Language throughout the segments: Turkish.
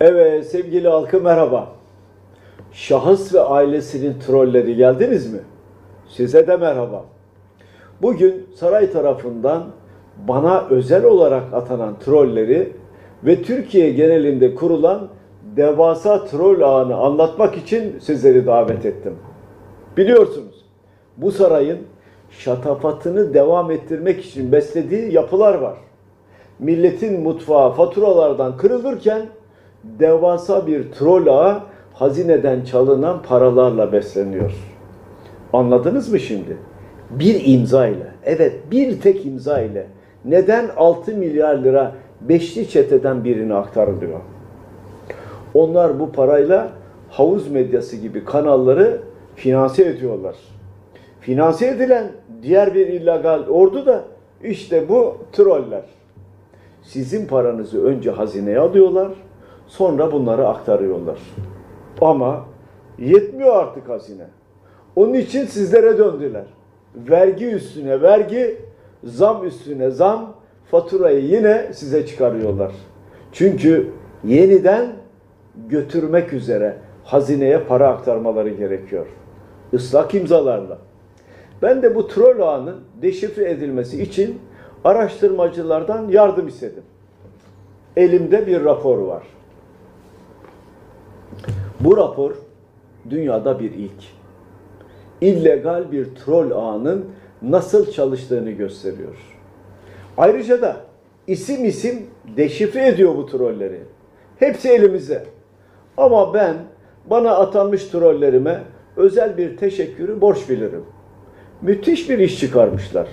Evet sevgili halkı merhaba. Şahıs ve ailesinin trolleri geldiniz mi? Size de merhaba. Bugün saray tarafından bana özel olarak atanan trolleri ve Türkiye genelinde kurulan devasa troll ağını anlatmak için sizleri davet ettim. Biliyorsunuz bu sarayın şatafatını devam ettirmek için beslediği yapılar var. Milletin mutfağı faturalardan kırılırken devasa bir troll ağı hazineden çalınan paralarla besleniyor. Anladınız mı şimdi? Bir imza ile, evet bir tek imza ile neden 6 milyar lira beşli çeteden birine aktarılıyor? Onlar bu parayla havuz medyası gibi kanalları finanse ediyorlar. Finanse edilen diğer bir illegal ordu da işte bu troller. Sizin paranızı önce hazineye alıyorlar, sonra bunları aktarıyorlar. Ama yetmiyor artık hazine. Onun için sizlere döndüler. Vergi üstüne vergi, zam üstüne zam, faturayı yine size çıkarıyorlar. Çünkü yeniden götürmek üzere hazineye para aktarmaları gerekiyor. Islak imzalarla. Ben de bu troll ağının deşifre edilmesi için araştırmacılardan yardım istedim. Elimde bir rapor var. Bu rapor dünyada bir ilk. İllegal bir troll ağının nasıl çalıştığını gösteriyor. Ayrıca da isim isim deşifre ediyor bu trolleri. Hepsi elimizde. Ama ben bana atanmış trollerime özel bir teşekkürü borç bilirim. Müthiş bir iş çıkarmışlar.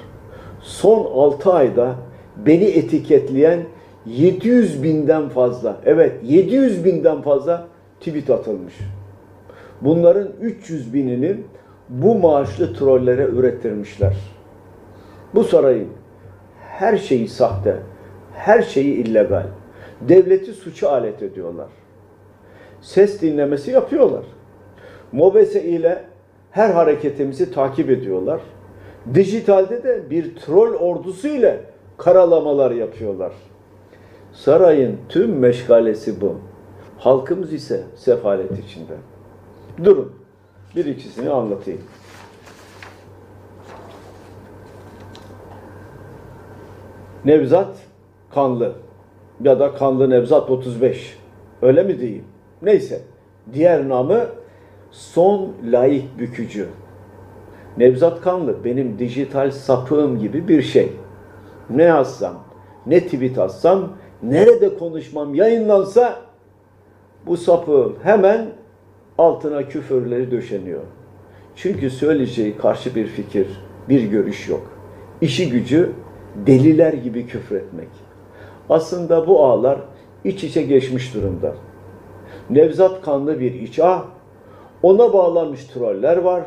Son 6 ayda beni etiketleyen 700 binden fazla, evet 700 binden fazla tweet atılmış. Bunların 300 binini bu maaşlı trollere ürettirmişler. Bu sarayın her şeyi sahte, her şeyi illegal. Devleti suça alet ediyorlar. Ses dinlemesi yapıyorlar. Mobese ile her hareketimizi takip ediyorlar. Dijitalde de bir troll ordusu ile karalamalar yapıyorlar. Sarayın tüm meşgalesi bu. Halkımız ise sefalet içinde. Durun. Bir ikisini anlatayım. Nevzat Kanlı ya da Kanlı Nevzat 35. Öyle mi diyeyim? Neyse. Diğer namı Son Layık Bükücü. Nevzat Kanlı benim dijital sapığım gibi bir şey. Ne yazsam, ne tweet atsam, nerede konuşmam yayınlansa bu sapığım hemen altına küfürleri döşeniyor. Çünkü söyleyeceği karşı bir fikir, bir görüş yok. İşi gücü deliler gibi küfretmek. Aslında bu ağlar iç içe geçmiş durumda. Nevzat kanlı bir iç ağ, ona bağlanmış troller var.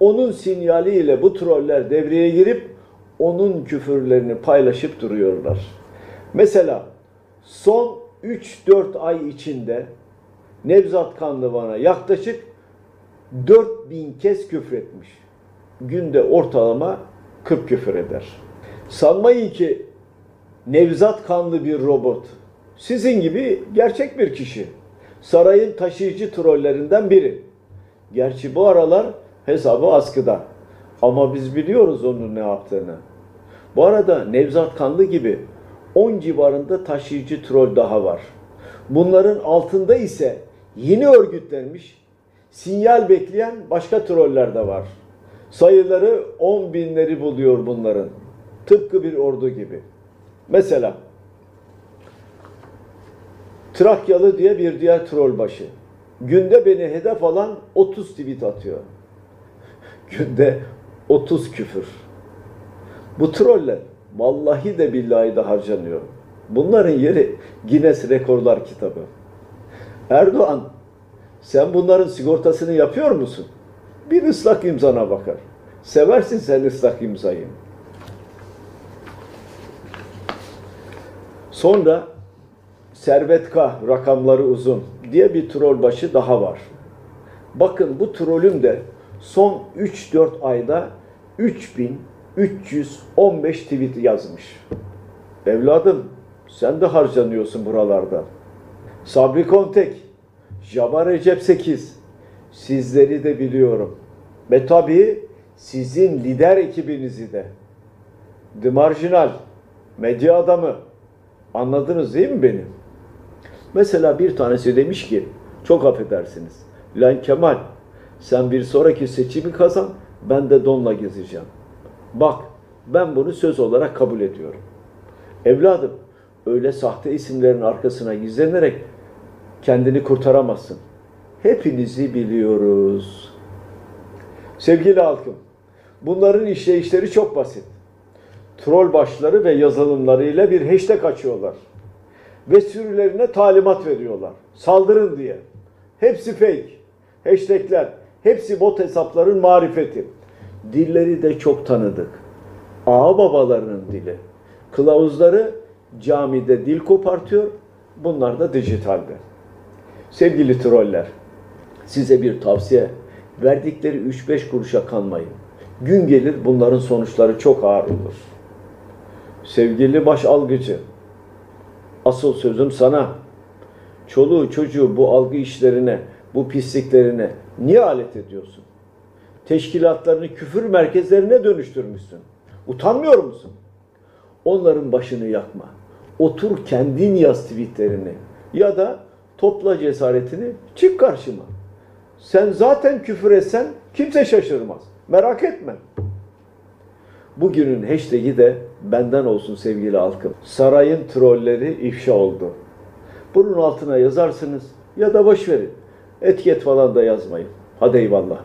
Onun sinyaliyle bu troller devreye girip onun küfürlerini paylaşıp duruyorlar. Mesela son 3-4 ay içinde Nevzat Kanlıvan'a yaklaşık 4000 kez küfretmiş. Günde ortalama 40 küfür eder. Sanmayın ki Nevzat Kanlı bir robot. Sizin gibi gerçek bir kişi. Sarayın taşıyıcı trollerinden biri. Gerçi bu aralar hesabı askıda. Ama biz biliyoruz onun ne yaptığını. Bu arada Nevzat Kanlı gibi 10 civarında taşıyıcı troll daha var. Bunların altında ise yeni örgütlenmiş, sinyal bekleyen başka troller de var. Sayıları 10 binleri buluyor bunların. Tıpkı bir ordu gibi. Mesela Trakyalı diye bir diğer troll başı. Günde beni hedef alan 30 tweet atıyor. Günde 30 küfür. Bu troller vallahi de billahi de harcanıyor. Bunların yeri Guinness Rekorlar kitabı. Erdoğan sen bunların sigortasını yapıyor musun? Bir ıslak imzana bakar. Seversin sen ıslak imzayı. Sonra Servet K rakamları uzun diye bir troll başı daha var. Bakın bu trolüm de son 3-4 ayda 3315 tweet yazmış. Evladım sen de harcanıyorsun buralarda. Sabri Kontek, Jaba Recep 8. Sizleri de biliyorum. Ve tabii sizin lider ekibinizi de. The Marginal, medya adamı. Anladınız değil mi beni? Mesela bir tanesi demiş ki, çok affedersiniz. Lan Kemal, sen bir sonraki seçimi kazan, ben de donla gezeceğim. Bak, ben bunu söz olarak kabul ediyorum. Evladım, öyle sahte isimlerin arkasına gizlenerek kendini kurtaramazsın. Hepinizi biliyoruz. Sevgili halkım, bunların işleyişleri çok basit. Troll başları ve yazılımlarıyla bir hashtag açıyorlar. Ve sürülerine talimat veriyorlar. Saldırın diye. Hepsi fake. Hashtagler. Hepsi bot hesapların marifeti. Dilleri de çok tanıdık. Ağa babalarının dili. Kılavuzları camide dil kopartıyor. Bunlar da dijitalde. Sevgili troller, size bir tavsiye. Verdikleri 3-5 kuruşa kanmayın. Gün gelir bunların sonuçları çok ağır olur. Sevgili baş algıcı, asıl sözüm sana. Çoluğu çocuğu bu algı işlerine, bu pisliklerine niye alet ediyorsun? Teşkilatlarını küfür merkezlerine dönüştürmüşsün. Utanmıyor musun? Onların başını yakma. Otur kendin yaz tweetlerini. Ya da topla cesaretini çık karşıma. Sen zaten küfür etsen kimse şaşırmaz. Merak etme. Bugünün hashtag'i de benden olsun sevgili halkım. Sarayın trolleri ifşa oldu. Bunun altına yazarsınız ya da boş verin. Etiket falan da yazmayın. Hadi eyvallah.